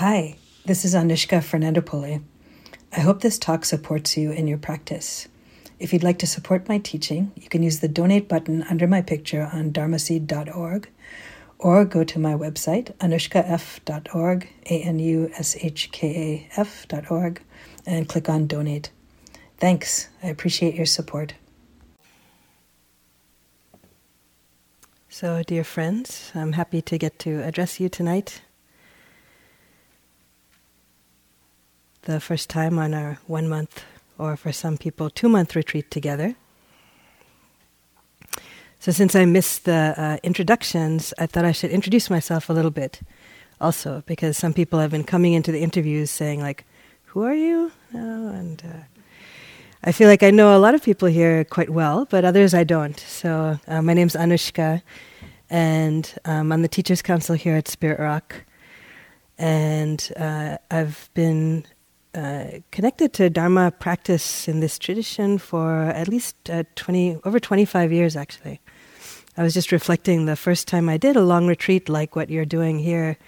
Hi, this is Anushka Fernandopulle. I hope this talk supports you in your practice. If you'd like to support my teaching, you can use the donate button under my picture on dharmaseed.org or go to my website, anushkaf.org, A N U S H K A F.org, and click on donate. Thanks. I appreciate your support. So, dear friends, I'm happy to get to address you tonight. The first time on our one month, or for some people, two month retreat together. So, since I missed the uh, introductions, I thought I should introduce myself a little bit also, because some people have been coming into the interviews saying, like, who are you? Oh, and uh, I feel like I know a lot of people here quite well, but others I don't. So uh, my name's Anushka, and um, I'm on the Teachers Council here at Spirit Rock. And uh, I've been uh, connected to Dharma practice in this tradition for at least uh, 20, over 25 years, actually. I was just reflecting the first time I did a long retreat like what you're doing here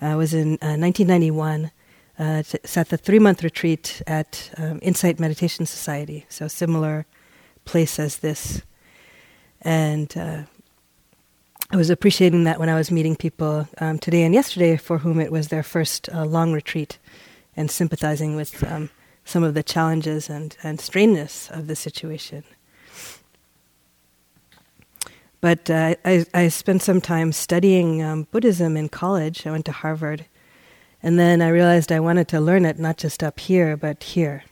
uh, was in 1991 uh, it's at the three month retreat at um, Insight Meditation Society, so similar place as this. And uh, I was appreciating that when I was meeting people um, today and yesterday for whom it was their first uh, long retreat and sympathizing with um, some of the challenges and, and strangeness of the situation. But uh, I, I spent some time studying um, Buddhism in college. I went to Harvard and then I realized I wanted to learn it not just up here, but here.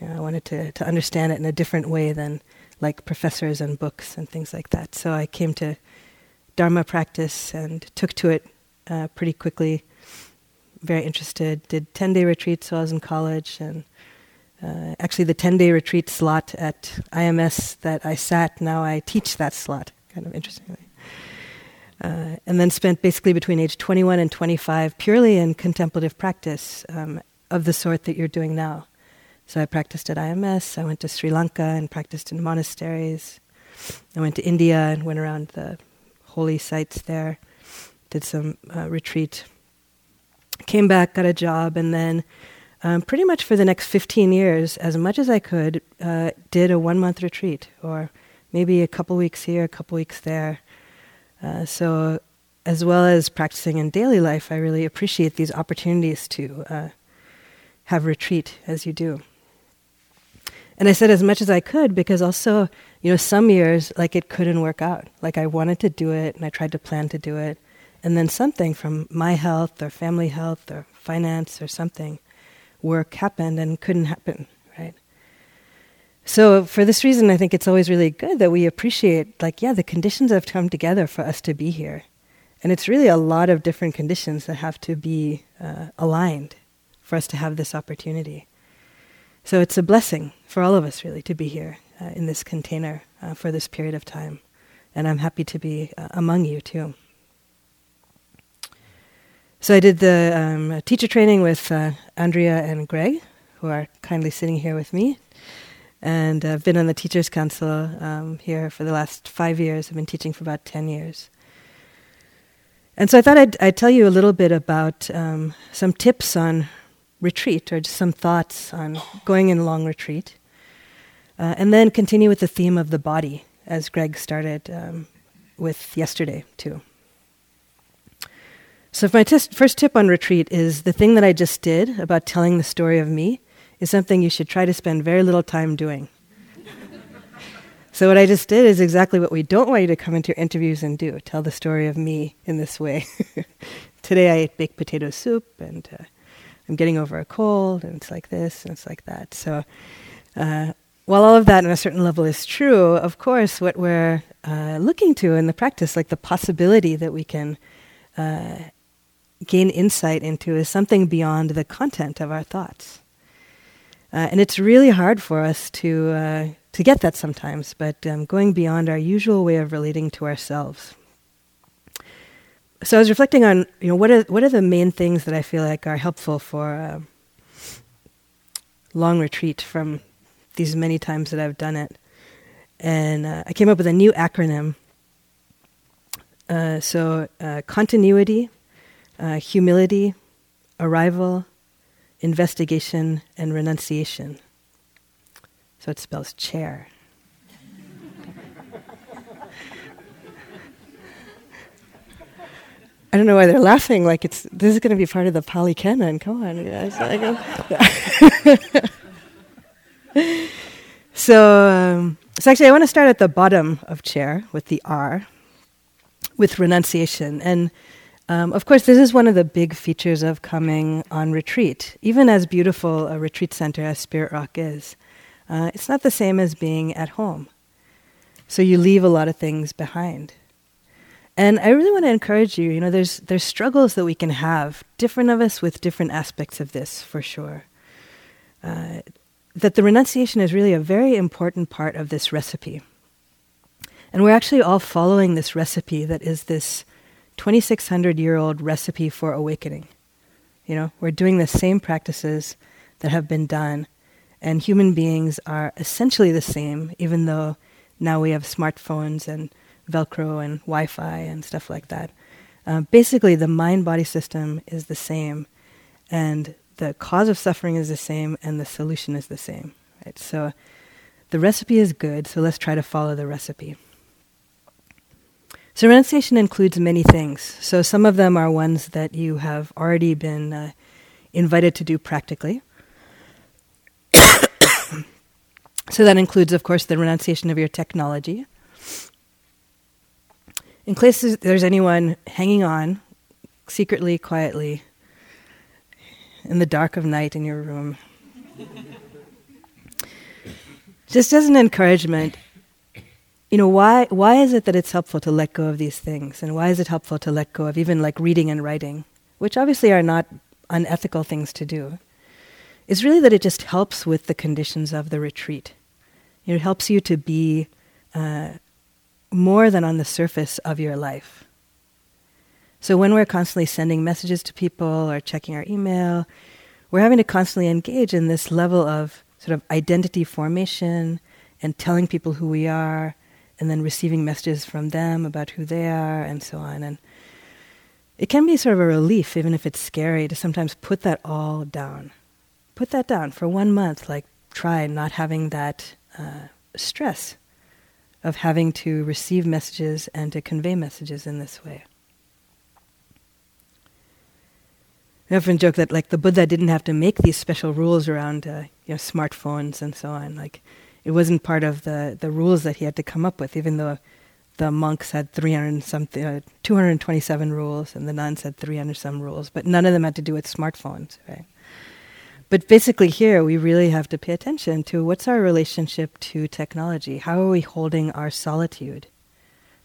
You know, I wanted to, to understand it in a different way than like professors and books and things like that. So I came to Dharma practice and took to it uh, pretty quickly. Very interested. Did 10 day retreats while I was in college. And uh, actually, the 10 day retreat slot at IMS that I sat, now I teach that slot, kind of interestingly uh, and then spent basically between age 21 and 25 purely in contemplative practice um, of the sort that you're doing now. So I practiced at IMS, I went to Sri Lanka and practiced in monasteries. I went to India and went around the holy sites there, did some uh, retreat. Came back, got a job, and then um, pretty much for the next 15 years, as much as I could, uh, did a one month retreat or maybe a couple weeks here, a couple weeks there. Uh, so, as well as practicing in daily life, I really appreciate these opportunities to uh, have retreat as you do. And I said as much as I could because also, you know, some years like it couldn't work out. Like I wanted to do it and I tried to plan to do it. And then something from my health or family health or finance or something, work happened and couldn't happen, right? So for this reason, I think it's always really good that we appreciate, like, yeah, the conditions have come together for us to be here, and it's really a lot of different conditions that have to be uh, aligned for us to have this opportunity. So it's a blessing for all of us, really, to be here uh, in this container uh, for this period of time, and I'm happy to be uh, among you too. So I did the um, teacher training with uh, Andrea and Greg, who are kindly sitting here with me and I've been on the Teachers Council um, here for the last five years. I've been teaching for about 10 years. And so I thought I'd, I'd tell you a little bit about um, some tips on retreat or just some thoughts on going in long retreat. Uh, and then continue with the theme of the body, as Greg started um, with yesterday, too. So, my first tip on retreat is the thing that I just did about telling the story of me is something you should try to spend very little time doing. so, what I just did is exactly what we don't want you to come into your interviews and do tell the story of me in this way. Today I ate baked potato soup, and uh, I'm getting over a cold, and it's like this, and it's like that. So, uh, while all of that on a certain level is true, of course, what we're uh, looking to in the practice, like the possibility that we can uh, gain insight into, is something beyond the content of our thoughts. Uh, and it's really hard for us to, uh, to get that sometimes, but um, going beyond our usual way of relating to ourselves. So I was reflecting on, you know, what are, what are the main things that I feel like are helpful for a long retreat from these many times that I've done it. And uh, I came up with a new acronym. Uh, so uh, humility, arrival, investigation, and renunciation. So it spells chair. I don't know why they're laughing. Like it's this is going to be part of the Pali Canon. Come on, guys. so, um, so actually, I want to start at the bottom of chair with the R, with renunciation, and um, of course, this is one of the big features of coming on retreat. Even as beautiful a retreat center as Spirit Rock is, uh, it's not the same as being at home. So you leave a lot of things behind. And I really want to encourage you. You know, there's there's struggles that we can have, different of us with different aspects of this, for sure. Uh, that the renunciation is really a very important part of this recipe. And we're actually all following this recipe that is this 2,600 year old recipe for awakening. You know, we're doing the same practices that have been done, and human beings are essentially the same, even though now we have smartphones and Velcro and Wi Fi and stuff like that. Uh, basically, the mind body system is the same, and the cause of suffering is the same, and the solution is the same. Right? So the recipe is good, so let's try to follow the recipe. So, renunciation includes many things. So, some of them are ones that you have already been uh, invited to do practically. so, that includes, of course, the renunciation of your technology. In case there's anyone hanging on secretly, quietly, in the dark of night in your room, just as an encouragement, you know, why, why is it that it's helpful to let go of these things? And why is it helpful to let go of even like reading and writing, which obviously are not unethical things to do? Is really that it just helps with the conditions of the retreat. It helps you to be uh, more than on the surface of your life. So when we're constantly sending messages to people or checking our email, we're having to constantly engage in this level of sort of identity formation and telling people who we are and then receiving messages from them about who they are and so on. And it can be sort of a relief, even if it's scary, to sometimes put that all down. Put that down for one month, like try not having that uh, stress of having to receive messages and to convey messages in this way. I often joke that like the Buddha didn't have to make these special rules around uh, you know smartphones and so on. Like it wasn't part of the the rules that he had to come up with, even though the monks had 300 something, uh, 227 rules, and the nuns had 300 some rules, but none of them had to do with smartphones, right? But basically, here we really have to pay attention to what's our relationship to technology. How are we holding our solitude?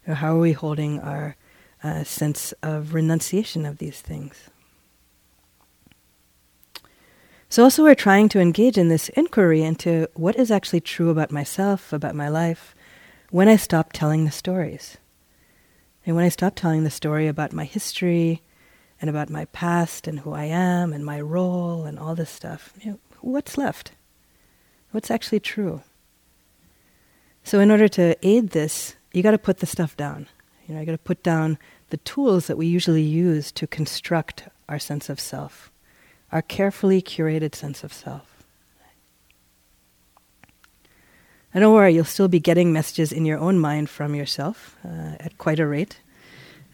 How are we holding our uh, sense of renunciation of these things? So, also, we're trying to engage in this inquiry into what is actually true about myself, about my life, when I stop telling the stories. And when I stop telling the story about my history, and about my past and who I am and my role and all this stuff. You know, what's left? What's actually true? So, in order to aid this, you got to put the stuff down. You know, you got to put down the tools that we usually use to construct our sense of self, our carefully curated sense of self. And don't worry, you'll still be getting messages in your own mind from yourself uh, at quite a rate.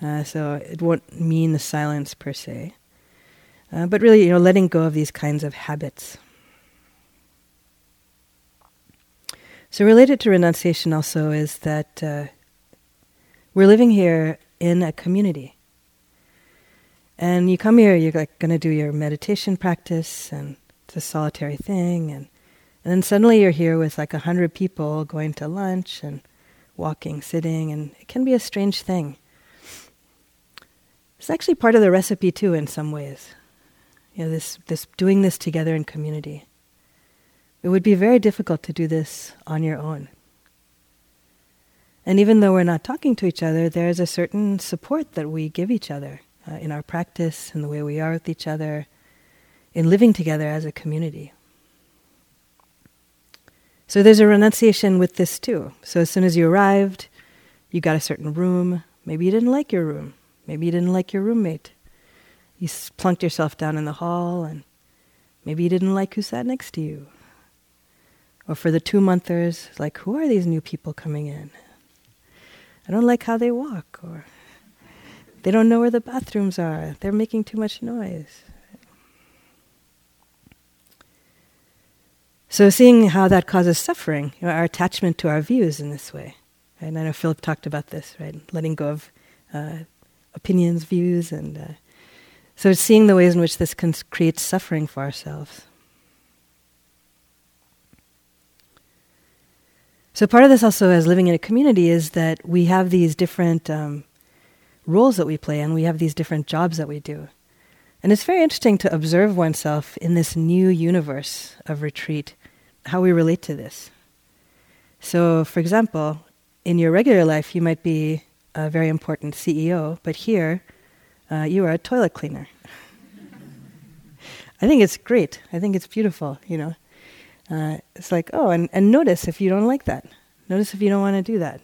Uh, so it won't mean the silence per se. Uh, but really, you know, letting go of these kinds of habits. So related to renunciation also is that uh, we're living here in a community. And you come here, you're like going to do your meditation practice, and it's a solitary thing, and and then suddenly you're here with like a hundred people going to lunch and walking, sitting, and it can be a strange thing. It's actually part of the recipe too, in some ways. You know, this this doing this together in community. It would be very difficult to do this on your own. And even though we're not talking to each other, there is a certain support that we give each other uh, in our practice, in the way we are with each other, in living together as a community. So there's a renunciation with this too. So as soon as you arrived, you got a certain room. Maybe you didn't like your room. Maybe you didn't like your roommate. you plunked yourself down in the hall and maybe you didn't like who sat next to you. Or for the two monthers, like, who are these new people coming in? I don't like how they walk, or they don't know where the bathrooms are. They're making too much noise. So, seeing how that causes suffering, you know, our attachment to our views in this way. And I know Philip talked about this, right? Letting go of uh, opinions, views, and uh, so seeing the ways in which this can create suffering for ourselves. So part of this also as living in a community is that we have these different um, roles that we play and we have these different jobs that we do. And it's very interesting to observe oneself in this new universe of retreat, how we relate to this. So, for example, in your regular life, you might be a very important CEO, but here uh, you are a toilet cleaner. I think it's great. I think it's beautiful, you know. Uh, it's like, oh, and, and notice if you don't like that. Notice if you don't want to do that.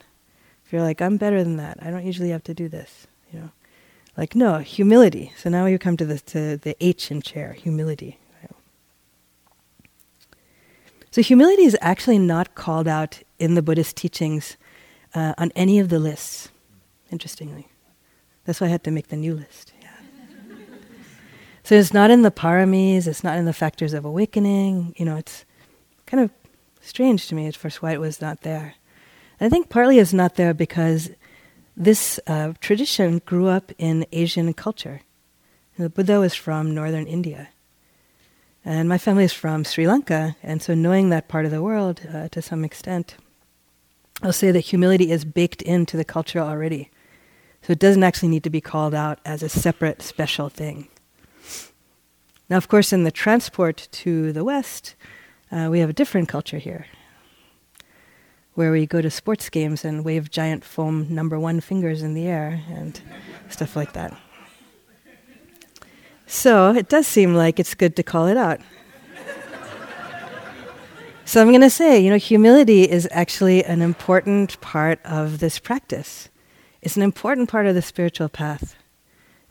If you're like, I'm better than that. I don't usually have to do this, you know. Like, no, humility. So now you come to the, to the H in chair, humility. So humility is actually not called out in the Buddhist teachings uh, on any of the lists, interestingly. That's why I had to make the new list. Yeah. so it's not in the paramis, it's not in the factors of awakening. You know, it's kind of strange to me at first why it was not there. I think partly it's not there because this uh, tradition grew up in Asian culture. the Buddha was from northern India. And my family is from Sri Lanka, and so knowing that part of the world uh, to some extent, I'll say that humility is baked into the culture already. So it doesn't actually need to be called out as a separate, special thing. Now, of course, in the transport to the West, uh, we have a different culture here, where we go to sports games and wave giant foam number one fingers in the air and stuff like that. So it does seem like it's good to call it out. So I'm going to say, you know, humility is actually an important part of this practice. It's an important part of the spiritual path.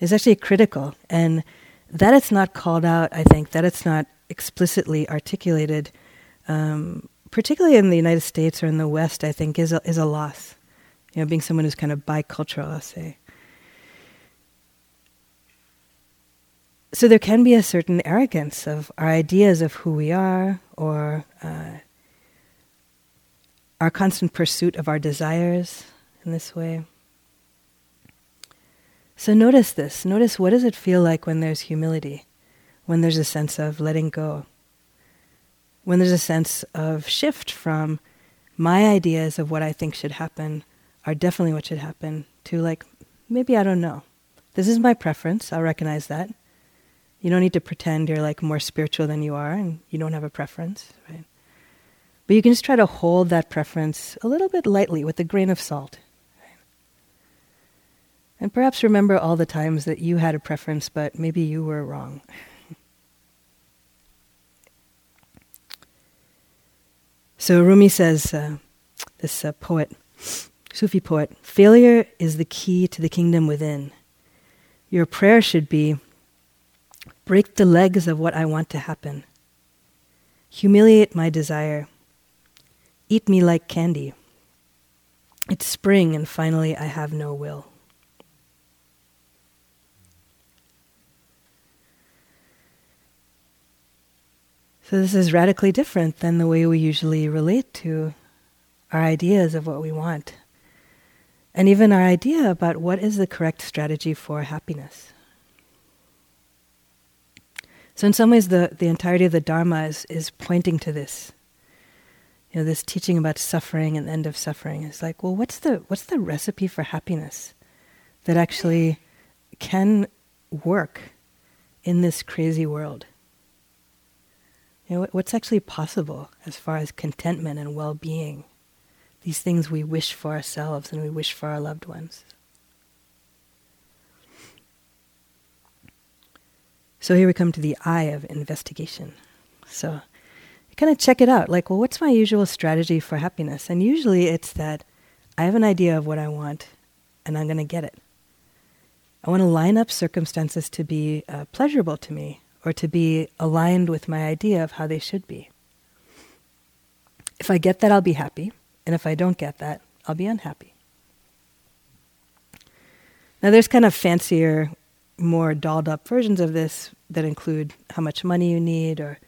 It's actually critical. And that it's not called out, I think, that it's not explicitly articulated, um, particularly in the United States or in the West, I think, is a, is a loss. You know, being someone who's kind of bicultural, I'll say. so there can be a certain arrogance of our ideas of who we are or uh, our constant pursuit of our desires in this way. So notice this. Notice what does it feel like when there's humility, when there's a sense of letting go, when there's a sense of shift from my ideas of what I think should happen are definitely what should happen to like, maybe I don't know. This is my preference, I'll recognize that. You don't need to pretend you're like more spiritual than you are and you don't have a preference, right? But you can just try to hold that preference a little bit lightly with a grain of salt. And perhaps remember all the times that you had a preference, but maybe you were wrong. so Rumi says, uh, this uh, poet, Sufi poet, failure is the key to the kingdom within. Your prayer should be, break the legs of what I want to happen, humiliate my desire, eat me like candy. It's spring, and finally I have no will. So, this is radically different than the way we usually relate to our ideas of what we want, and even our idea about what is the correct strategy for happiness. So in some ways, the, the entirety of the Dharma is, is pointing to this. You know, this teaching about suffering and the end of suffering is like, well, what's the what's the recipe for happiness that actually can work in this crazy world? You know, what's actually possible as far as contentment and well-being? These things we wish for ourselves and we wish for our loved ones. So here we come to the I of investigation. So kind of check it out. Like, well, what's my usual strategy for happiness? And usually it's that I have an idea of what I want and I'm going to get it. I want to line up circumstances to be uh, pleasurable to me or to be aligned with my idea of how they should be. If I get that, I'll be happy. And if I don't get that, I'll be unhappy. Now, there's kind of fancier, more dolled up versions of this that include how much money you need or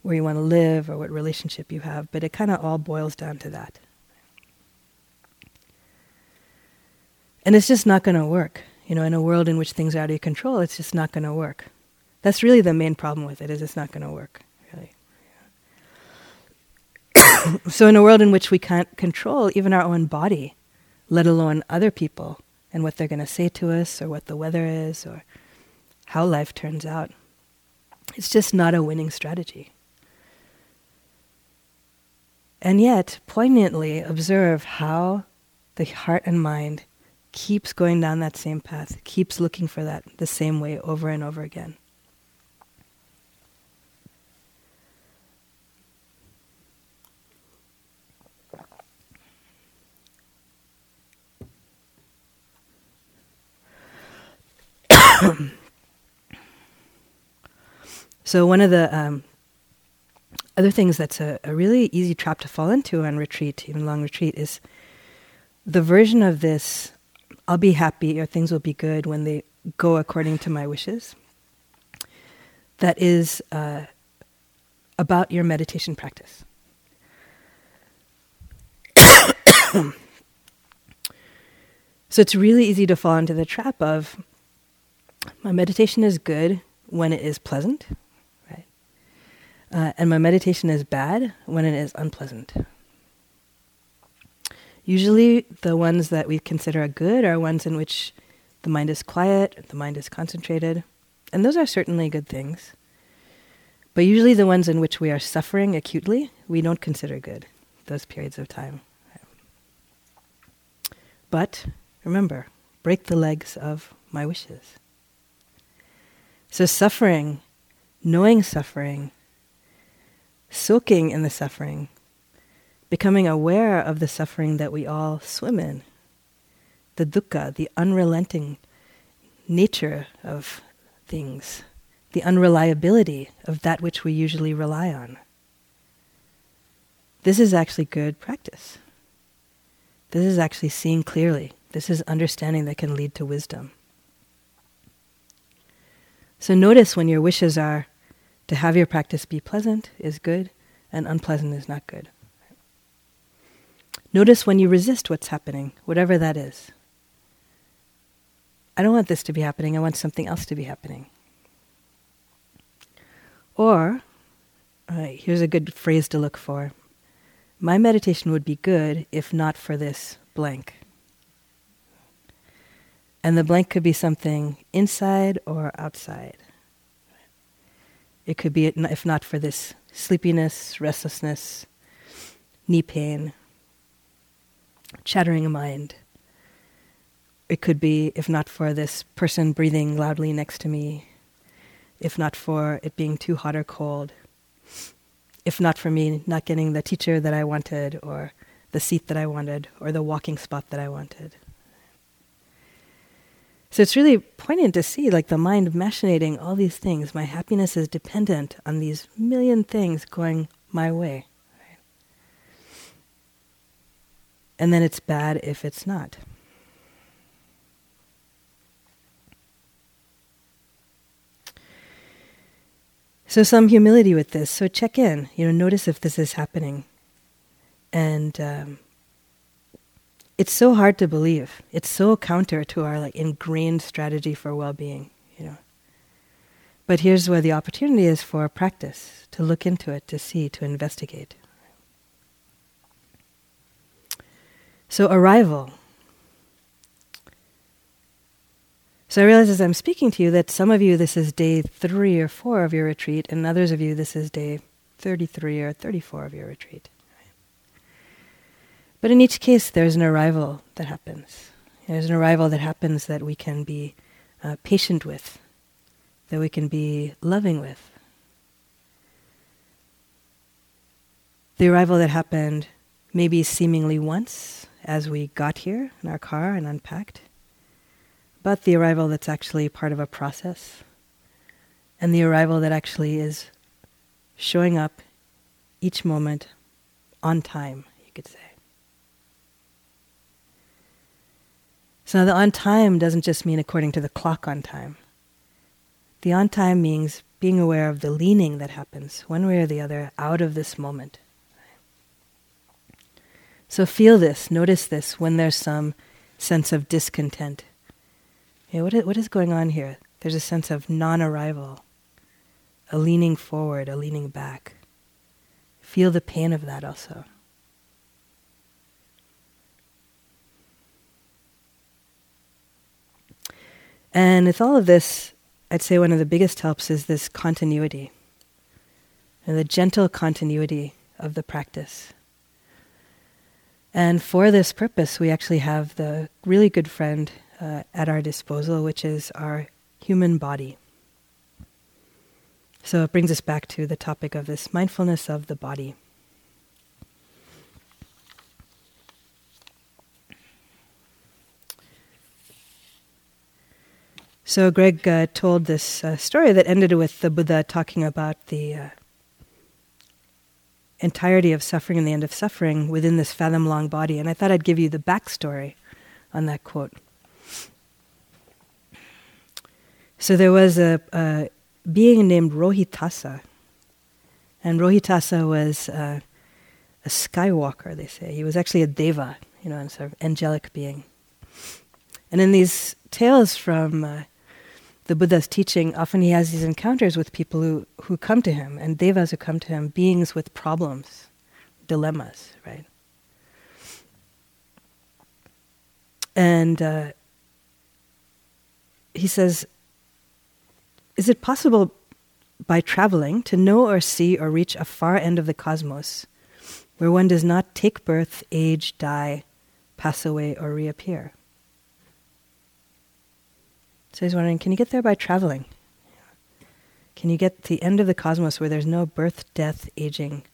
where you want to live or what relationship you have, but it kind of all boils down to that. And it's just not going to work. You know, in a world in which things are out of your control, it's just not going to work. That's really the main problem with it, is it's not going to work, really. so in a world in which we can't control even our own body, let alone other people and what they're going to say to us or what the weather is or how life turns out, it's just not a winning strategy. And yet, poignantly observe how the heart and mind keeps going down that same path, keeps looking for that the same way over and over again. so one of the um, other things that's a, a, really easy trap to fall into on retreat, even long retreat, is the version of this I'll be happy or things will be good when they go according to my wishes. That is uh, about your meditation practice. so it's really easy to fall into the trap of my meditation is good when it is pleasant, right? Uh, and my meditation is bad when it is unpleasant. Usually, the ones that we consider good are ones in which the mind is quiet, the mind is concentrated, and those are certainly good things. But usually, the ones in which we are suffering acutely, we don't consider good, those periods of time. But remember, break the legs of my wishes. So, suffering, knowing suffering, soaking in the suffering, becoming aware of the suffering that we all swim in, the dukkha, the unrelenting nature of things, the unreliability of that which we usually rely on. This is actually good practice. This is actually seeing clearly. This is understanding that can lead to wisdom. So notice when your wishes are to have your practice be pleasant is good and unpleasant is not good. Notice when you resist what's happening, whatever that is. I don't want this to be happening, I want something else to be happening. Or, here's a good phrase to look for my meditation would be good if not for this blank. And the blank could be something inside or outside. It could be, if not for this sleepiness, restlessness, knee pain, chattering mind. It could be, if not for this person breathing loudly next to me, if not for it being too hot or cold, if not for me not getting the teacher that I wanted, or the seat that I wanted, or the walking spot that I wanted. So it's really poignant to see like the mind machinating all these things. My happiness is dependent on these million things going my way. Right? And then it's bad if it's not. So some humility with this. So check in. You know, notice if this is happening, and um, it's so hard to believe. It's so counter to our like ingrained strategy for well-being, you know. But here's where the opportunity is for practice, to look into it, to see, to investigate. So arrival. So I realize as I'm speaking to you that some of you this is day 3 or 4 of your retreat and others of you this is day 33 or 34 of your retreat. But in each case, there's an arrival that happens. There's an arrival that happens that we can be uh, patient with, that we can be loving with. The arrival that happened maybe seemingly once as we got here in our car and unpacked, but the arrival that's actually part of a process, and the arrival that actually is showing up each moment on time, you could say. So the on time doesn't just mean according to the clock on time. The on time means being aware of the leaning that happens, one way or the other, out of this moment. So feel this, notice this when there's some sense of discontent. Know, what, is, what is going on here? There's a sense of non arrival, a leaning forward, a leaning back. Feel the pain of that also. And with all of this, I'd say one of the biggest helps is this continuity, and the gentle continuity of the practice. And for this purpose, we actually have the really good friend uh, at our disposal, which is our human body. So it brings us back to the topic of this mindfulness of the body. So Greg uh, told this uh, story that ended with the Buddha talking about the uh, entirety of suffering and the end of suffering within this fathom long body. And I thought I'd give you the backstory on that quote. So there was a, a being named Rohitassa. And Rohitassa was uh, a skywalker, they say. He was actually a deva, you know, a sort of angelic being. And in these tales from uh, the Buddha's teaching, often he has these encounters with people who, who come to him, and devas who come to him, beings with problems, dilemmas, right? And uh, he says, Is it possible by traveling to know or see or reach a far end of the cosmos where one does not take birth, age, die, pass away, or reappear? So he's wondering can you get there by traveling? Can you get to the end of the cosmos where there's no birth, death, aging,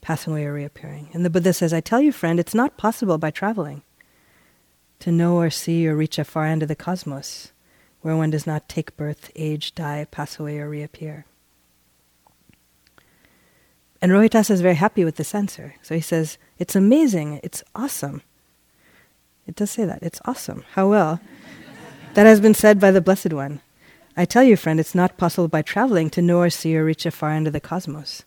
passing away, or reappearing? And the Buddha says, I tell you, friend, it's not possible by traveling to know or see or reach a far end of the cosmos where one does not take birth, age, die, pass away, or reappear. And Rohitassa is very happy with this answer. So he says, It's amazing, it's awesome. It does say that, it's awesome. How well that has been said by the Blessed One. I tell you, friend, it's not possible by traveling to know or see or reach a far end of the cosmos,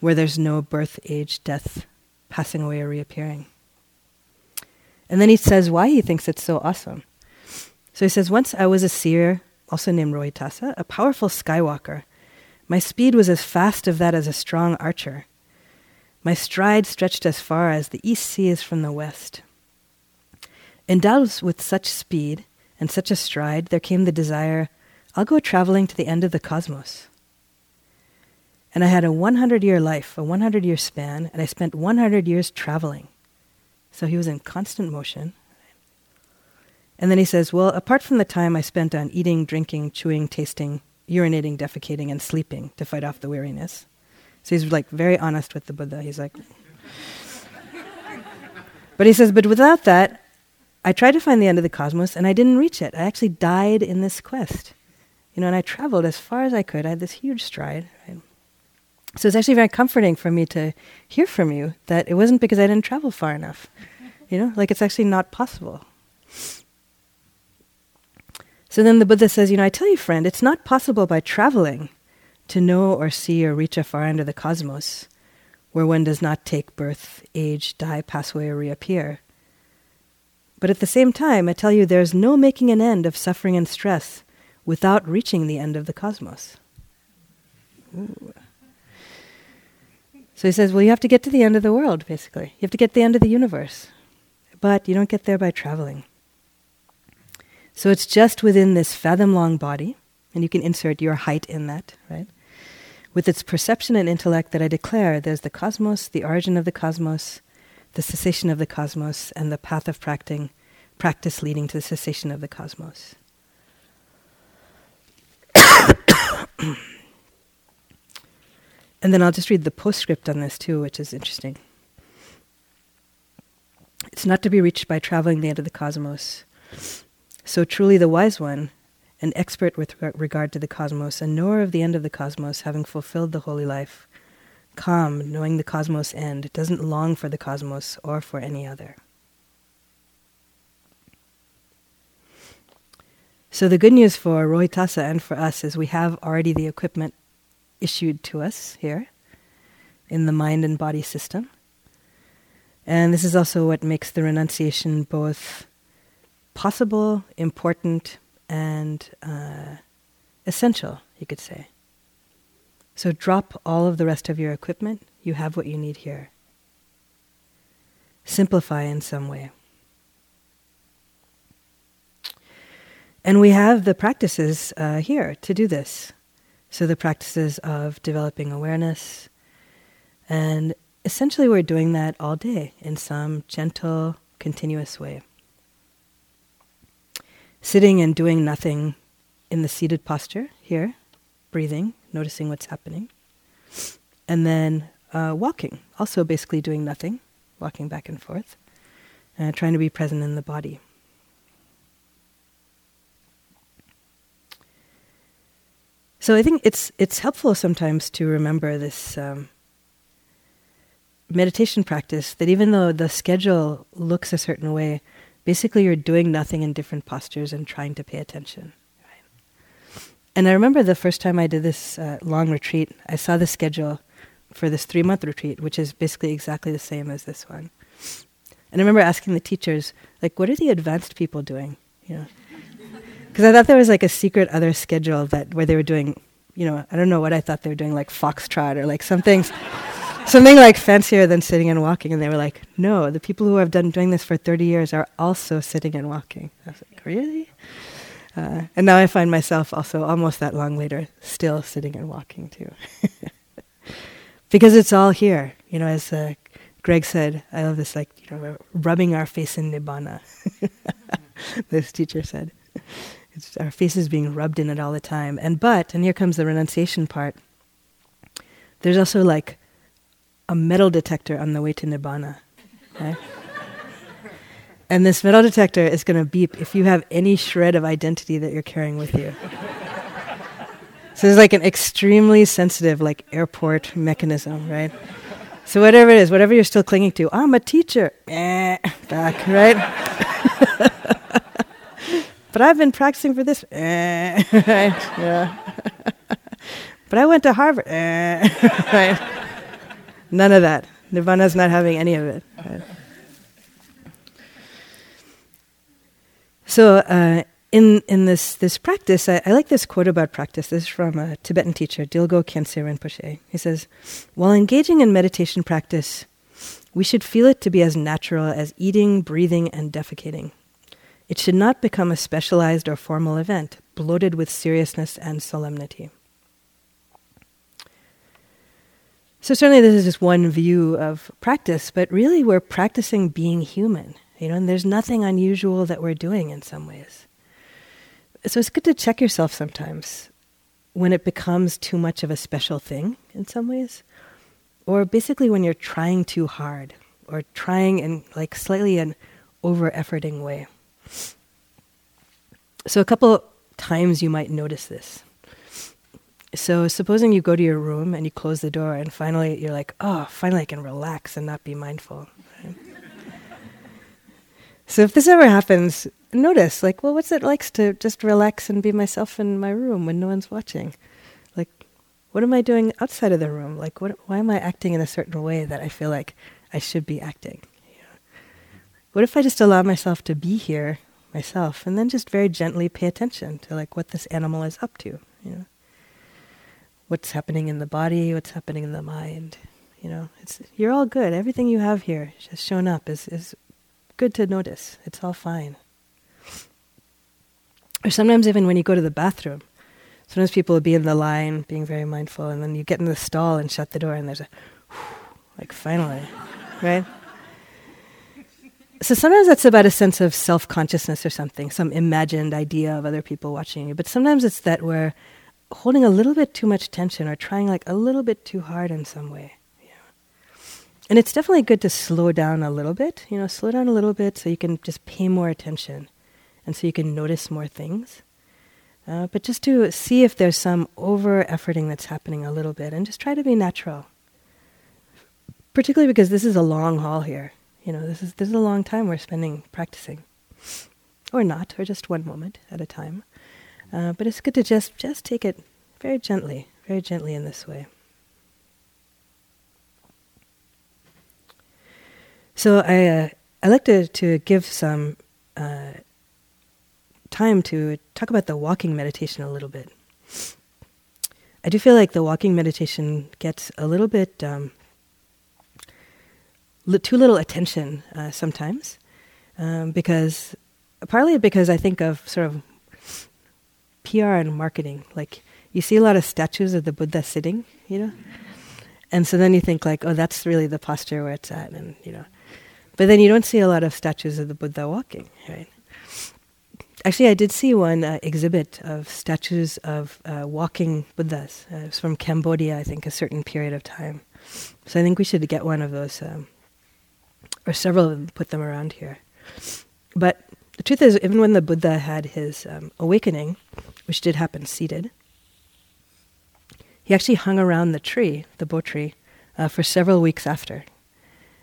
where there's no birth, age, death, passing away, or reappearing. And then he says why he thinks it's so awesome. So he says, Once I was a seer, also named Rohitassa, a powerful skywalker. My speed was as fast of that as a strong archer. My stride stretched as far as the east sea is from the west. Endowed with such speed, and such a stride, there came the desire I'll go traveling to the end of the cosmos. And I had a 100 year life, a 100 year span, and I spent 100 years traveling. So he was in constant motion. And then he says, Well, apart from the time I spent on eating, drinking, chewing, tasting, urinating, defecating, and sleeping to fight off the weariness. So he's like very honest with the Buddha. He's like, but he says, But without that, I tried to find the end of the cosmos and I didn't reach it. I actually died in this quest. You know, and I traveled as far as I could. I had this huge stride. Right? So it's actually very comforting for me to hear from you that it wasn't because I didn't travel far enough. You know, like it's actually not possible. So then the Buddha says, you know, I tell you, friend, it's not possible by traveling to know or see or reach a far end of the cosmos where one does not take birth, age, die, pass away, or reappear. But at the same time, I tell you, there's no making an end of suffering and stress without reaching the end of the cosmos. Ooh. So he says, well, you have to get to the end of the world, basically. You have to get to the end of the universe. But you don't get there by traveling. So it's just within this fathom long body, and you can insert your height in that, right? With its perception and intellect that I declare there's the cosmos, the origin of the cosmos, the cessation of the cosmos, and the path of practicing, practice leading to the cessation of the cosmos. and then I'll just read the postscript on this too, which is interesting. It's not to be reached by traveling the end of the cosmos. So truly the wise one, an expert with regard to the cosmos, a knower of the end of the cosmos, having fulfilled the holy life, calm, knowing the cosmos end, doesn't long for the cosmos or for any other. So the good news for Rohitassa and for us is we have already the equipment issued to us here in the mind and body system. And this is also what makes the renunciation both possible, important, and uh, essential, you could say. So drop all of the rest of your equipment. You have what you need here. Simplify in some way. And we have the practices uh, here to do this. So, the practices of developing awareness. And essentially, we're doing that all day in some gentle, continuous way. Sitting and doing nothing in the seated posture here, breathing, noticing what's happening. And then uh, walking, also basically doing nothing, walking back and forth, and trying to be present in the body. So I think it's it's helpful sometimes to remember this um, meditation practice that even though the schedule looks a certain way, basically you're doing nothing in different postures and trying to pay attention. And I remember the first time I did this uh, long retreat, I saw the schedule for this three month retreat, which is basically exactly the same as this one. And I remember asking the teachers, like, what are the advanced people doing? You know, because I thought there was like a secret other schedule that where they were doing, you know, I don't know what I thought they were doing, like foxtrot or like something, something like fancier than sitting and walking. And they were like, no, the people who have done doing this for 30 years are also sitting and walking. I was like, really? Uh, and now I find myself also almost that long later still sitting and walking too. because it's all here, you know, as uh, Greg said, I love this, like, you know, rubbing our face in Nibbana. this teacher said. It's, our face is being rubbed in it all the time. And but, and here comes the renunciation part, there's also like a metal detector on the way to Nibbana. And this metal detector is going to beep if you have any shred of identity that you're carrying with you. so it's like an extremely sensitive, like airport mechanism, right? So whatever it is, whatever you're still clinging to, I'm a teacher, eh, back, right? but I've been practicing for this. Eh, right? Yeah. but I went to Harvard. Eh, right? None of that. Nirvana's not having any of it. Right? So, uh, in in this this practice, I, I, like this quote about practice. This is from a Tibetan teacher, Dilgo Khyentse Rinpoche. He says, "While engaging in meditation practice, we should feel it to be as natural as eating, breathing, and defecating. It should not become a specialized or formal event, bloated with seriousness and solemnity. So, certainly, this is just one view of practice, but really, we're practicing being human, you know, and there's nothing unusual that we're doing in some ways. So, it's good to check yourself sometimes when it becomes too much of a special thing in some ways, or basically when you're trying too hard, or trying in like slightly an over efforting way. So, a couple times you might notice this. So, supposing you go to your room and you close the door, and finally you're like, oh, finally I can relax and not be mindful. So, if this ever happens, notice, like, well, what's it like to just relax and be myself in my room when no one's watching? Like, what am I doing outside of the room? Like, what, why am I acting in a certain way that I feel like I should be acting? What if I just allow myself to be here myself and then just very gently pay attention to like what this animal is up to, you know? What's happening in the body, what's happening in the mind, you know? It's you're all good. Everything you have here just shown up is is good to notice. It's all fine. Or sometimes even when you go to the bathroom, sometimes people will be in the line being very mindful and then you get in the stall and shut the door and there's a like finally, right? So sometimes that's about a sense of self consciousness or something, some imagined idea of other people watching you. But sometimes it's that we're holding a little bit too much tension or trying like a little bit too hard in some way. And it's definitely good to slow down a little bit, you know, slow down a little bit so you can just pay more attention and so you can notice more things. Uh, but just to see if there's some over efforting that's happening a little bit and just try to be natural. Particularly because this is a long haul here. You know, this is this is a long time we're spending practicing. Or not, or just one moment at a time. Uh, but it's good to just just take it very gently, very gently in this way. So I uh, I like to to give some uh, time to talk about the walking meditation a little bit. I do feel like the walking meditation gets a little bit um, li- too little attention uh, sometimes, um, because partly because I think of sort of PR and marketing. Like you see a lot of statues of the Buddha sitting, you know, and so then you think like, oh, that's really the posture where it's at, and you know, but then you don't see a lot of statues of the Buddha walking, right? Actually, I did see one uh, exhibit of statues of uh, walking Buddhas. Uh, it was from Cambodia, I think, a certain period of time. So I think we should get one of those, um, or several of them, put them around here. But the truth is, even when the Buddha had his um, awakening, which did happen seated, he actually hung around the tree, the Bo tree, uh, for several weeks after.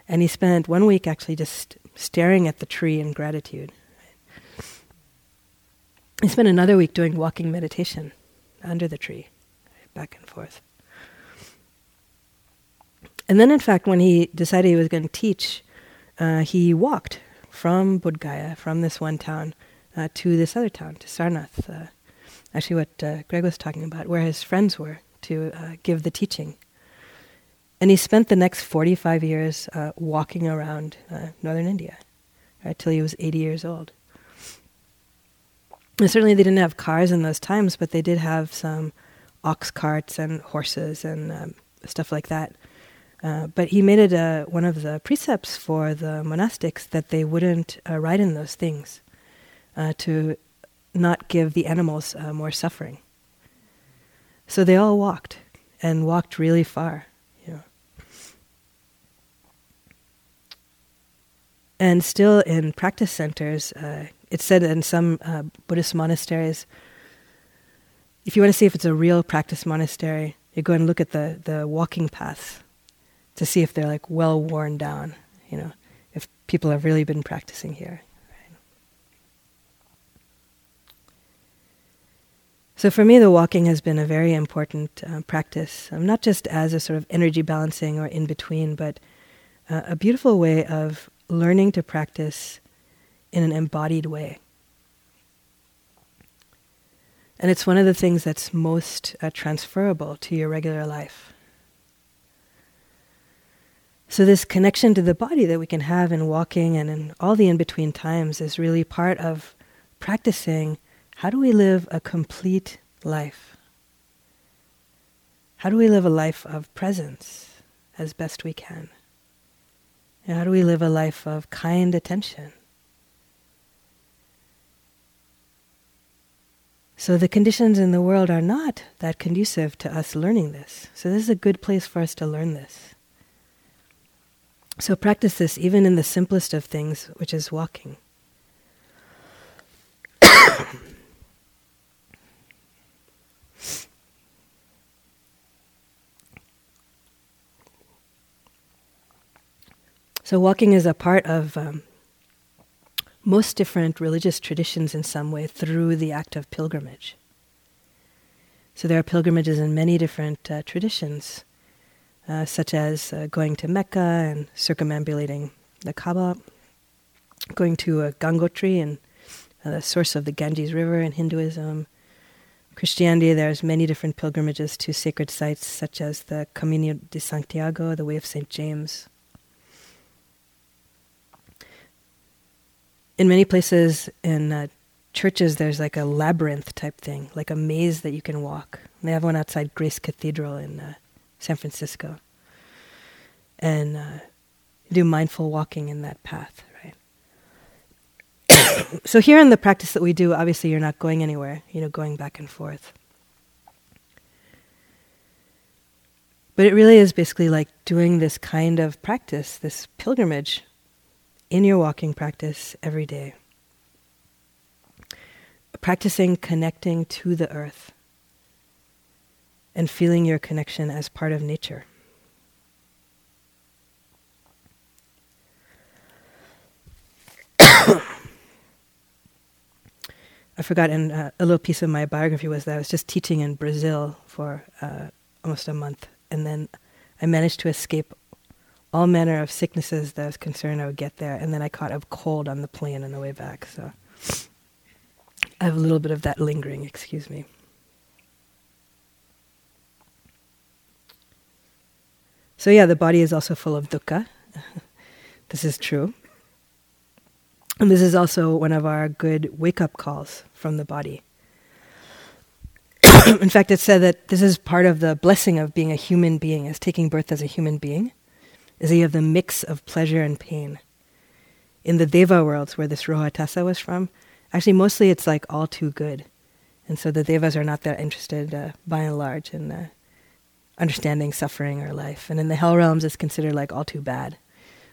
And he spent one week actually just staring at the tree in gratitude. He spent another week doing walking meditation under the tree, back and forth. And then, in fact, when he decided he was going to teach, uh, he walked from Bodh Gaya, from this one town, uh, to this other town, to Sarnath. Uh, actually, what uh, Greg was talking about, where his friends were to uh, give the teaching. And he spent the next 45 years uh, walking around northern India, till he was 80 years old. And certainly they didn't have cars in those times, but they did have some ox carts and horses and um, stuff like that. Uh, but he made it uh, one of the precepts for the monastics that they wouldn't uh, ride in those things uh, to not give the animals uh, more suffering. So they all walked and walked really far. You know. And still in practice centers, uh, it's said in some uh, Buddhist monasteries, if you want to see if it's a real practice monastery, you go and look at the, the walking paths to see if they're like well worn down, you know, if people have really been practicing here. So for me, the walking has been a very important uh, practice, um, not just as a sort of energy balancing or in between, but uh, a beautiful way of learning to practice in an embodied way. And it's one of the things that's most uh, transferable to your regular life. So, this connection to the body that we can have in walking and in all the in between times is really part of practicing how do we live a complete life? How do we live a life of presence as best we can? And how do we live a life of kind attention? So the conditions in the world are not that conducive to us learning this. So this is a good place for us to learn this. So practice this even in the simplest of things, which is walking. so walking is a part of um, most different religious traditions in some way through the act of pilgrimage. So there are pilgrimages in many different uh, traditions, uh, such as uh, going to Mecca and circumambulating the Kaaba, going to a Gangotri and uh, the source of the Ganges River in Hinduism. Christianity, there's many different pilgrimages to sacred sites, such as the Camino de Santiago, the Way of St. James. In many places in uh, churches, there's like a labyrinth type thing, like a maze that you can walk. And they have one outside Grace Cathedral in uh, San Francisco. And uh, do mindful walking in that path, right? so here in the practice that we do, obviously you're not going anywhere, you know, going back and forth. But it really is basically like doing this kind of practice, this pilgrimage in your walking practice every day. practicing connecting to the earth and feeling your connection as part of nature. I forgot, and uh, a little piece of my biography was that I was just teaching in Brazil for uh, almost a month, and then I managed to escape all manner of sicknesses that I was concerned I would get there, and then I caught a cold on the plane on the way back. So I have a little bit of that lingering. Excuse me. So yeah, the body is also full of dukkha. this is true. And this is also one of our good wake up calls from the body. In fact, it's said that this is part of the blessing of being a human being, as taking birth as a human being, is that you have the mix of pleasure and pain. In the Deva worlds, where this Rohitassa was from, actually mostly it's like all too good. And so the Devas are not that interested, uh, by and large, in uh, understanding suffering or life. And in the hell realms, it's considered like all too bad.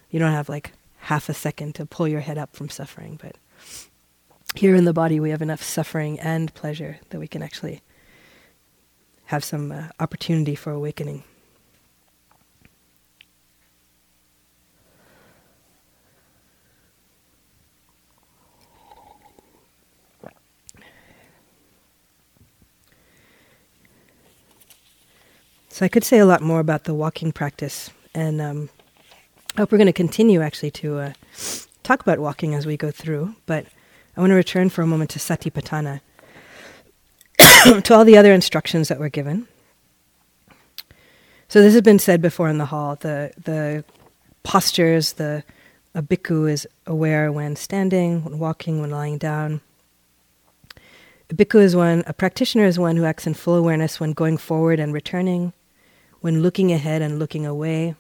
You don't have like half a second to pull your head up from suffering. But here in the body, we have enough suffering and pleasure that we can actually have some uh, opportunity for awakening. So I could say a lot more about the walking practice, and um, I hope we're going to continue actually to uh, talk about walking as we go through, but I want to return for a moment to Satipatthana, to all the other instructions that were given. So this has been said before in the hall. The the postures, the a bhikkhu is aware when standing, when walking, when lying down. A bhikkhu is one, a practitioner is one who acts in full awareness when going forward and returning, when looking ahead and looking away,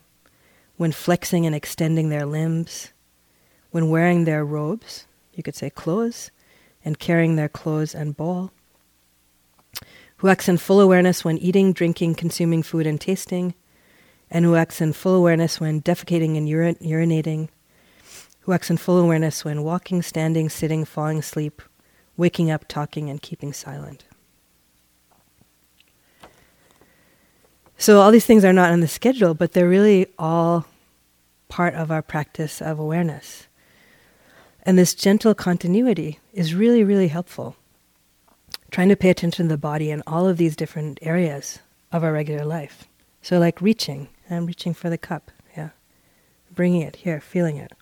when flexing and extending their limbs, when wearing their robes, you could say clothes, and carrying their clothes and ball, who acts in full awareness when eating, drinking, consuming food, and tasting, and who acts in full awareness when defecating and urin- urinating, who acts in full awareness when walking, standing, sitting, falling asleep, waking up, talking, and keeping silent. So all these things are not on the schedule, but they're really all part of our practice of awareness. And this gentle continuity is really, really helpful. Trying to pay attention to the body in all of these different areas of our regular life. So, like reaching, I'm reaching for the cup, yeah. Bringing it here, feeling it.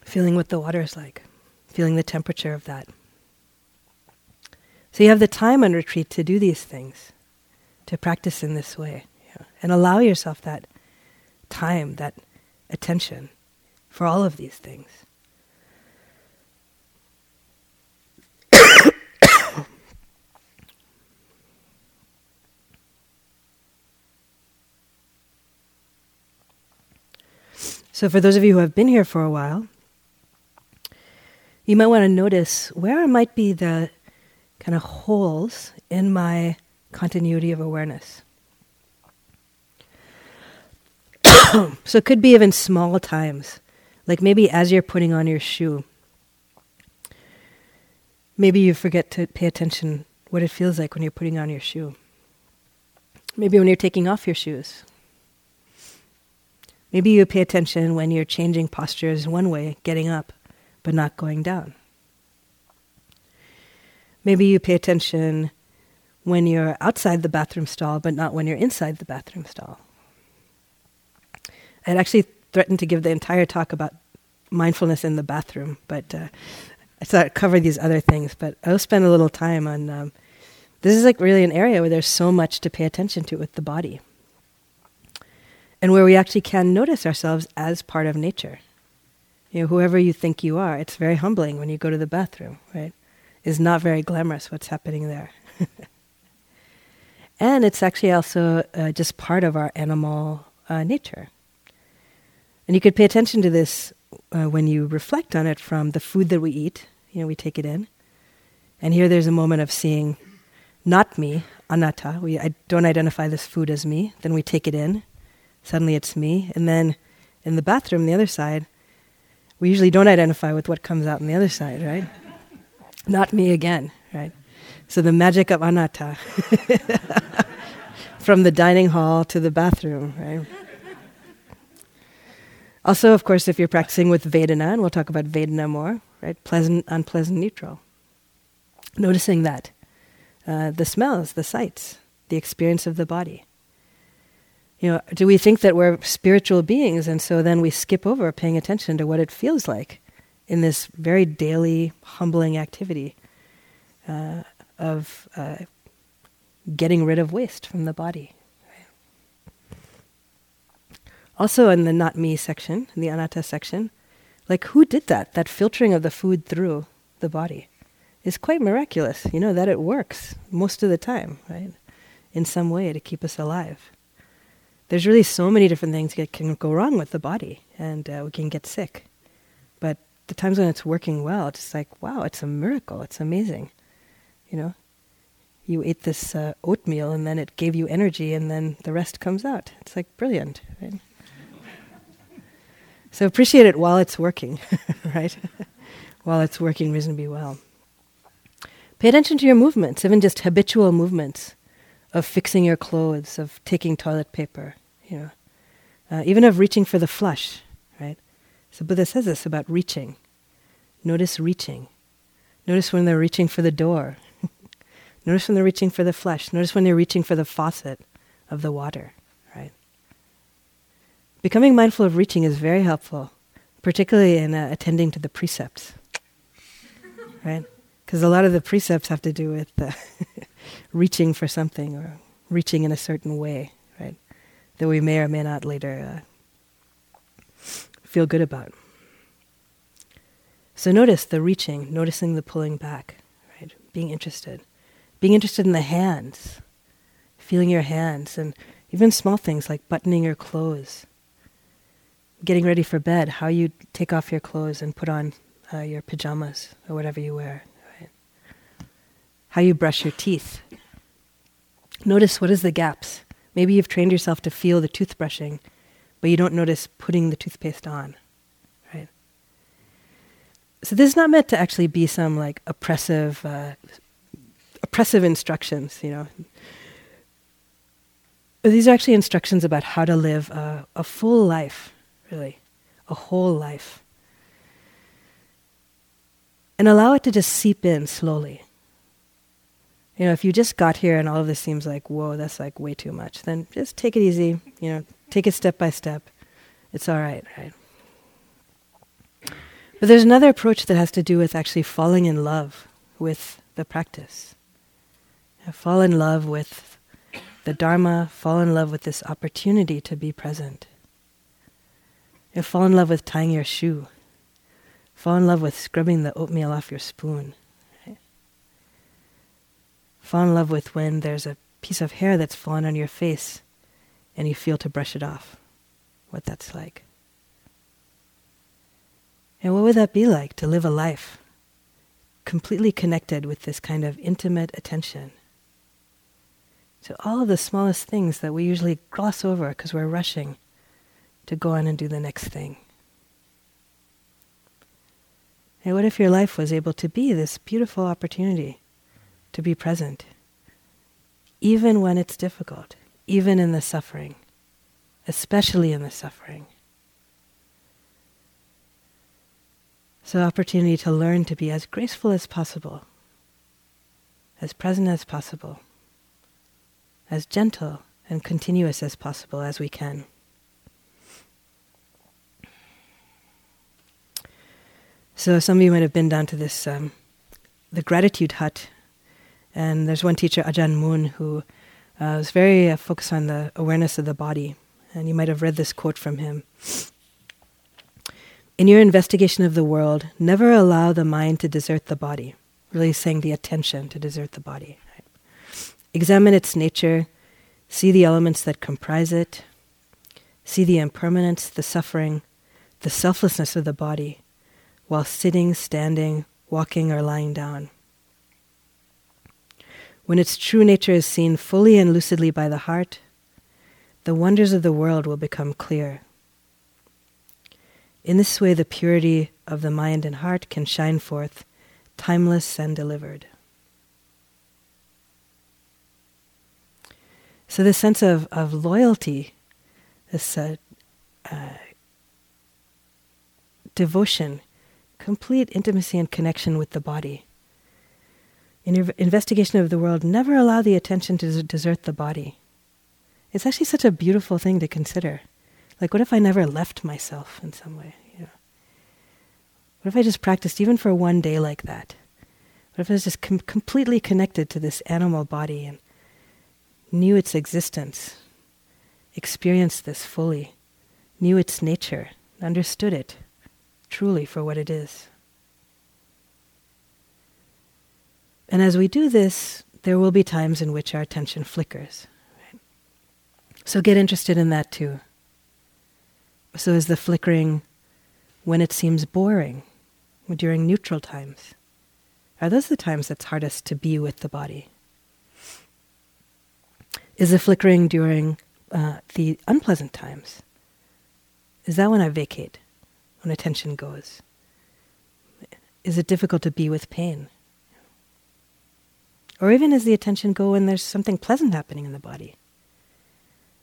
Feeling what the water is like, feeling the temperature of that. So you have the time on retreat to do these things, to practice in this way, yeah. and allow yourself that time, that attention for all of these things. so, for those of you who have been here for a while, you might want to notice where might be the kind of holes in my continuity of awareness. so it could be even small times, like maybe as you're putting on your shoe. Maybe you forget to pay attention what it feels like when you're putting on your shoe. Maybe when you're taking off your shoes. Maybe you pay attention when you're changing postures one way, getting up, but not going down. Maybe you pay attention when you're outside the bathroom stall, but not when you're inside the bathroom stall. I had actually threatened to give the entire talk about mindfulness in the bathroom, but uh, I thought I'd cover these other things. But I'll spend a little time on um, this is like really an area where there's so much to pay attention to with the body, and where we actually can notice ourselves as part of nature. You know, whoever you think you are, it's very humbling when you go to the bathroom, right? Is not very glamorous what's happening there. and it's actually also uh, just part of our animal uh, nature. And you could pay attention to this uh, when you reflect on it from the food that we eat. You know, we take it in. And here there's a moment of seeing not me, anatta. We I don't identify this food as me. Then we take it in. Suddenly it's me. And then in the bathroom, the other side, we usually don't identify with what comes out on the other side, right? Not me again, right? So the magic of anatta. From the dining hall to the bathroom, right? Also, of course, if you're practicing with Vedana, and we'll talk about Vedana more, right? Pleasant, unpleasant, neutral. Noticing that. Uh, the smells, the sights, the experience of the body. You know, do we think that we're spiritual beings and so then we skip over paying attention to what it feels like in this very daily, humbling activity uh, of uh, getting rid of waste from the body? Also, in the not me section, in the anatta section, like who did that? That filtering of the food through the body is quite miraculous. You know, that it works most of the time, right? In some way to keep us alive. There's really so many different things that can go wrong with the body, and uh, we can get sick. But the times when it's working well, it's like, wow, it's a miracle. It's amazing. You know, you ate this uh, oatmeal and then it gave you energy, and then the rest comes out. It's like brilliant, right? So appreciate it while it's working, right? while it's working reasonably well. Pay attention to your movements, even just habitual movements of fixing your clothes, of taking toilet paper, you know, uh, even of reaching for the flush? So Buddha says this about reaching. Notice reaching. Notice when they're reaching for the door. Notice when they're reaching for the flesh. Notice when they're reaching for the faucet of the water. Right? Becoming mindful of reaching is very helpful, particularly in uh, attending to the precepts, right? Because a lot of the precepts have to do with uh, reaching for something or reaching in a certain way, right? That we may or may not later uh, feel good about. So notice the reaching, noticing the pulling back, right? Being interested. Being interested in the hands, feeling your hands, and even small things like buttoning your clothes getting ready for bed, how you take off your clothes and put on uh, your pajamas or whatever you wear, right? How you brush your teeth. Notice what is the gaps. Maybe you've trained yourself to feel the toothbrushing, but you don't notice putting the toothpaste on, right? So this is not meant to actually be some like oppressive, uh, oppressive instructions, you know. But these are actually instructions about how to live a, a full life really, a whole life. And allow it to just seep in slowly. You know, if you just got here and all of this seems like, whoa, that's like way too much, then just take it easy, you know, take it step by step. It's all right, right? But there's another approach that has to do with actually falling in love with the practice. You fall in love with the Dharma, fall in love with this opportunity to be present. You fall in love with tying your shoe. Fall in love with scrubbing the oatmeal off your spoon. Fall in love with when there's a piece of hair that's fallen on your face and you feel to brush it off. What that's like. And what would that be like to live a life completely connected with this kind of intimate attention to all of the smallest things that we usually gloss over because we're rushing to go on and do the next thing. And what if your life was able to be this beautiful opportunity to be present, even when it's difficult, even in the suffering, especially in the suffering? So, opportunity to learn to be as graceful as possible, as present as possible, as gentle and continuous as possible as we can. So some of you might have been down to this, um, the gratitude hut, and there's one teacher, Ajahn Mun, who uh, was very uh, focused on the awareness of the body, and you might have read this quote from him. In your investigation of the world, never allow the mind to desert the body. Really saying the attention to desert the body. Right? Examine its nature, see the elements that comprise it, see the impermanence, the suffering, the selflessness of the body while sitting, standing, walking, or lying down. When its true nature is seen fully and lucidly by the heart, the wonders of the world will become clear. In this way, the purity of the mind and heart can shine forth, timeless and delivered. So, this sense of, of loyalty, this uh, uh, devotion, complete intimacy and connection with the body. In your investigation of the world, never allow the attention to desert the body. It's actually such a beautiful thing to consider. Like, what if I never left myself in some way? You know? What if I just practiced even for one day like that? What if I was just com- completely connected to this animal body and knew its existence, experienced this fully, knew its nature, understood it truly for what it is. And as we do this, there will be times in which our attention flickers. Right? So get interested in that too. So is the flickering when it seems boring, during neutral times? Are those the times that's hardest to be with the body? Is the flickering during uh, the unpleasant times? Is that when I vacate, when attention goes? Is it difficult to be with pain? Or even as the attention go when there's something pleasant happening in the body?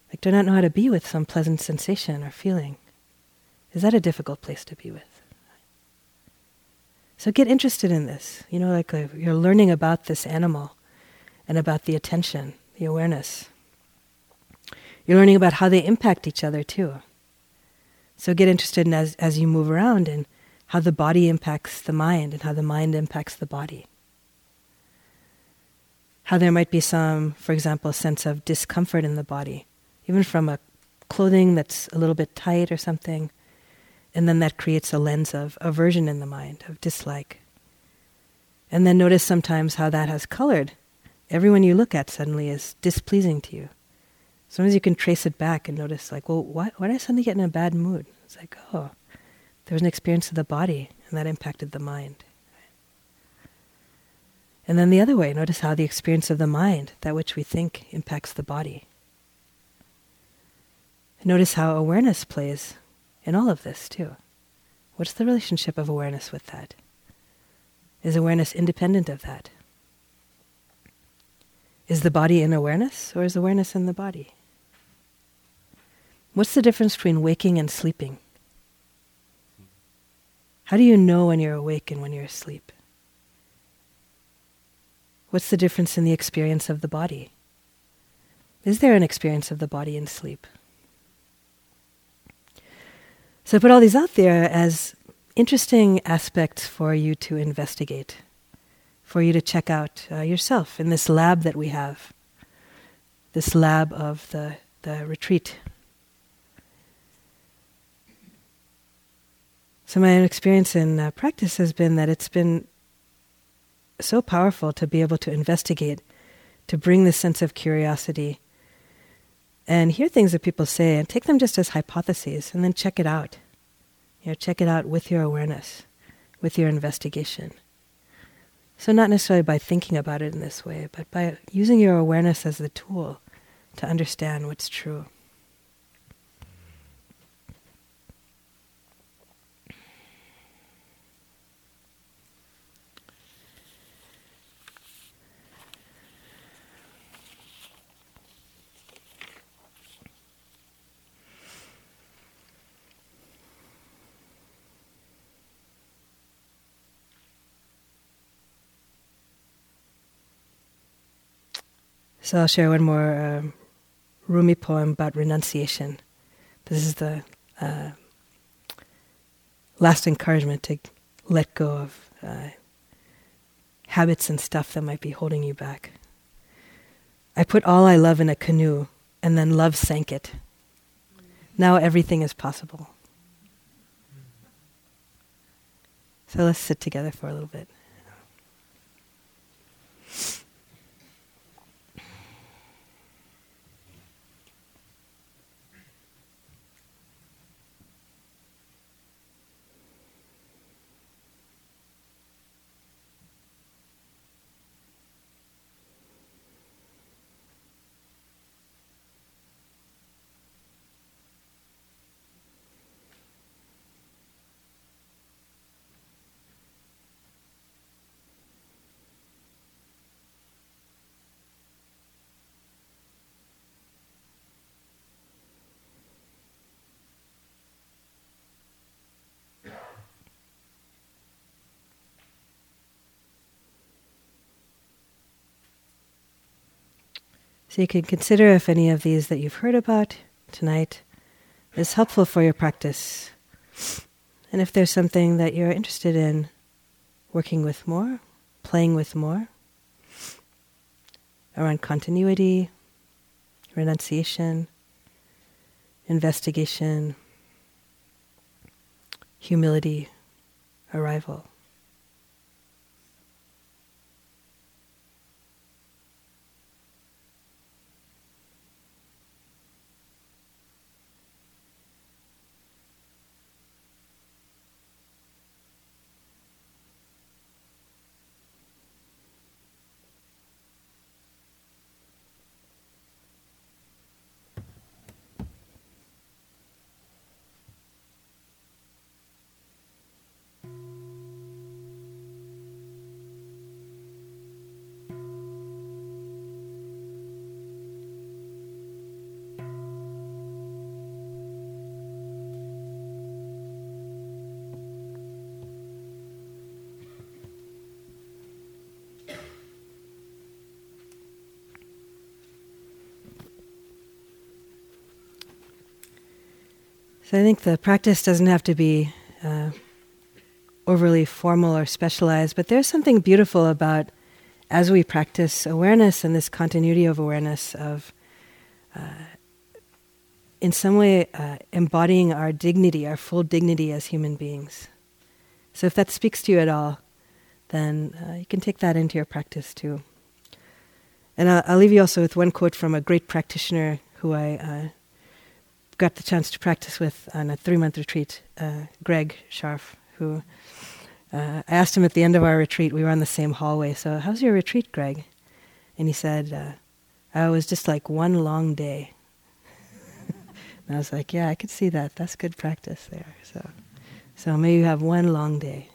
Like, do I not know how to be with some pleasant sensation or feeling? Is that a difficult place to be with? So get interested in this. You know, like uh, you're learning about this animal and about the attention the awareness. You're learning about how they impact each other too. So get interested in as, as you move around in how the body impacts the mind and how the mind impacts the body. How there might be some, for example, sense of discomfort in the body, even from a clothing that's a little bit tight or something, and then that creates a lens of aversion in the mind, of dislike. And then notice sometimes how that has colored everyone you look at suddenly is displeasing to you. Sometimes you can trace it back and notice, like, well, why, why did I suddenly get in a bad mood? It's like, oh, there was an experience of the body, and that impacted the mind. And then the other way, notice how the experience of the mind, that which we think, impacts the body. Notice how awareness plays in all of this, too. What's the relationship of awareness with that? Is awareness independent of that? Is the body in awareness or is awareness in the body? What's the difference between waking and sleeping? How do you know when you're awake and when you're asleep? What's the difference in the experience of the body? Is there an experience of the body in sleep? So I put all these out there as interesting aspects for you to investigate for you to check out uh, yourself in this lab that we have, this lab of the, the retreat. So, my own experience in uh, practice has been that it's been so powerful to be able to investigate, to bring this sense of curiosity, and hear things that people say and take them just as hypotheses and then check it out. You know, check it out with your awareness, with your investigation. So, not necessarily by thinking about it in this way, but by using your awareness as the tool to understand what's true. So I'll share one more um, Rumi poem about renunciation. This is the uh, last encouragement to let go of uh, habits and stuff that might be holding you back. I put all I love in a canoe, and then love sank it. Now everything is possible. So let's sit together for a little bit. So you can consider if any of these that you've heard about tonight is helpful for your practice. And if there's something that you're interested in working with more, playing with more, around continuity, renunciation, investigation, humility, arrival. So I think the practice doesn't have to be uh, overly formal or specialized, but there's something beautiful about as we practice awareness and this continuity of awareness of, uh, in some way, uh, embodying our dignity, our full dignity as human beings. So if that speaks to you at all, then uh, you can take that into your practice too. And I'll, I'll, leave you also with one quote from a great practitioner who I uh, got the chance to practice with on a three month retreat, uh, Greg Scharf, who uh, I asked him at the end of our retreat, we were on the same hallway, so how's your retreat, Greg? And he said, uh, oh, it was just like one long day. and I was like, yeah, I could see that. That's good practice there. So, so maybe you have one long day.